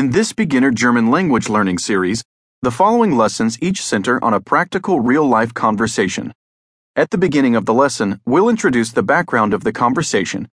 In this beginner German language learning series, the following lessons each center on a practical real life conversation. At the beginning of the lesson, we'll introduce the background of the conversation